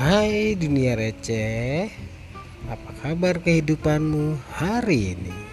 Hai dunia receh, apa kabar kehidupanmu hari ini?